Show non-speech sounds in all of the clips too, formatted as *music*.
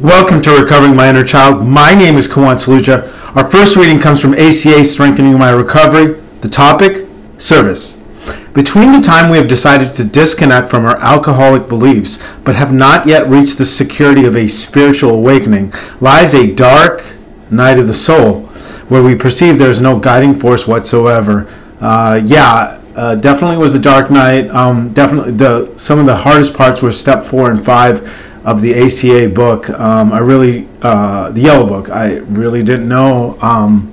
Welcome to Recovering My Inner Child. My name is Kawan Saluja. Our first reading comes from ACA Strengthening My Recovery. The topic Service. Between the time we have decided to disconnect from our alcoholic beliefs, but have not yet reached the security of a spiritual awakening, lies a dark night of the soul where we perceive there is no guiding force whatsoever. Uh, yeah, uh, definitely was a dark night. Um, definitely, the some of the hardest parts were step four and five of the ACA book. Um, I really, uh, the yellow book. I really didn't know. Um,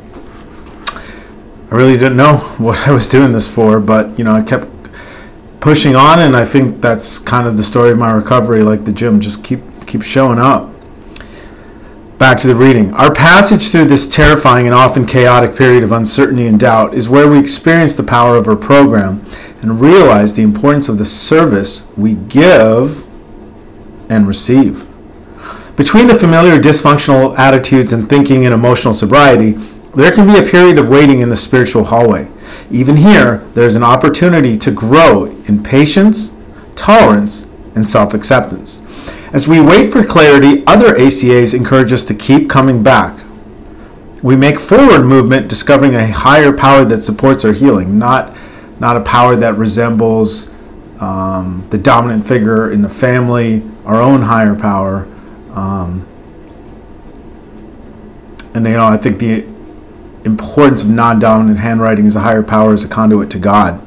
I really didn't know *laughs* what I was doing this for, but you know, I kept pushing on, and I think that's kind of the story of my recovery. Like the gym, just keep keep showing up. Back to the reading. Our passage through this terrifying and often chaotic period of uncertainty and doubt is where we experience the power of our program and realize the importance of the service we give and receive. Between the familiar dysfunctional attitudes and thinking and emotional sobriety, there can be a period of waiting in the spiritual hallway. Even here, there is an opportunity to grow in patience, tolerance, and self acceptance. As we wait for clarity, other ACAs encourage us to keep coming back. We make forward movement discovering a higher power that supports our healing, not, not a power that resembles um, the dominant figure in the family, our own higher power. Um, and you know, I think the importance of non-dominant handwriting as a higher power as a conduit to God.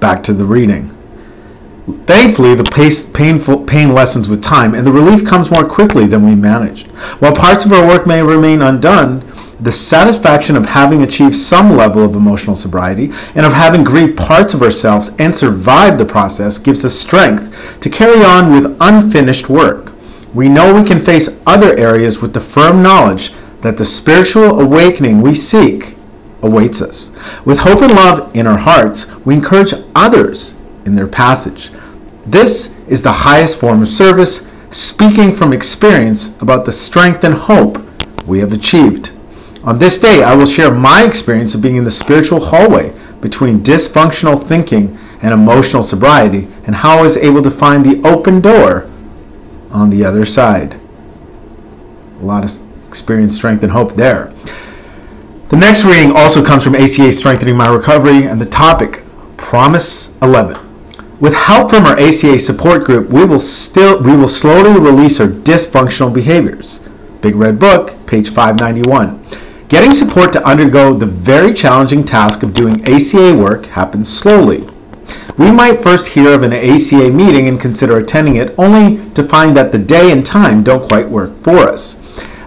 Back to the reading. Thankfully, the pace, painful pain lessens with time, and the relief comes more quickly than we managed. While parts of our work may remain undone, the satisfaction of having achieved some level of emotional sobriety and of having grieved parts of ourselves and survived the process gives us strength to carry on with unfinished work. We know we can face other areas with the firm knowledge that the spiritual awakening we seek awaits us. With hope and love in our hearts, we encourage others in their passage. This is the highest form of service, speaking from experience about the strength and hope we have achieved. On this day, I will share my experience of being in the spiritual hallway between dysfunctional thinking and emotional sobriety and how I was able to find the open door on the other side. A lot of experience, strength, and hope there. The next reading also comes from ACA Strengthening My Recovery and the topic Promise 11. With help from our ACA support group, we will still we will slowly release our dysfunctional behaviors. Big Red Book, page 591. Getting support to undergo the very challenging task of doing ACA work happens slowly. We might first hear of an ACA meeting and consider attending it only to find that the day and time don't quite work for us.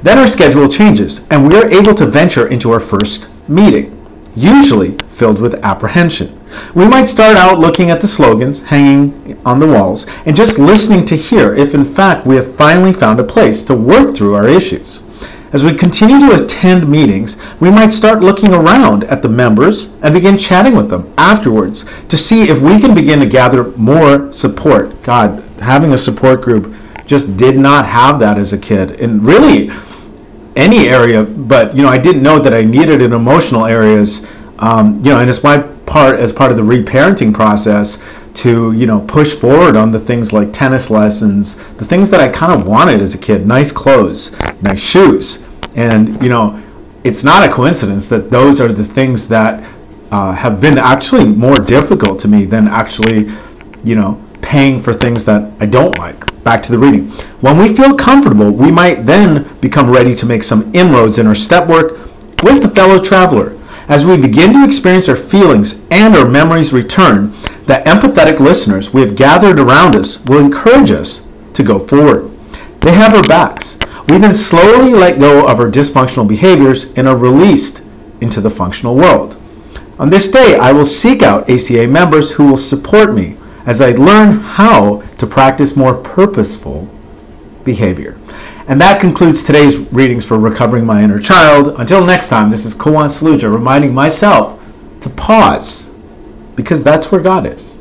Then our schedule changes and we are able to venture into our first meeting, usually filled with apprehension. We might start out looking at the slogans hanging on the walls and just listening to hear if in fact we have finally found a place to work through our issues. As we continue to attend meetings, we might start looking around at the members and begin chatting with them afterwards to see if we can begin to gather more support. God, having a support group just did not have that as a kid. And really, any area, but you know, I didn't know that I needed in emotional areas. Um, you know, and it's my part as part of the reparenting process to you know push forward on the things like tennis lessons the things that i kind of wanted as a kid nice clothes nice shoes and you know it's not a coincidence that those are the things that uh, have been actually more difficult to me than actually you know paying for things that i don't like back to the reading when we feel comfortable we might then become ready to make some inroads in our step work with the fellow traveler as we begin to experience our feelings and our memories return, the empathetic listeners we have gathered around us will encourage us to go forward. They have our backs. We then slowly let go of our dysfunctional behaviors and are released into the functional world. On this day, I will seek out ACA members who will support me as I learn how to practice more purposeful behavior. And that concludes today's readings for Recovering My Inner Child. Until next time, this is Kawan Saluja reminding myself to pause because that's where God is.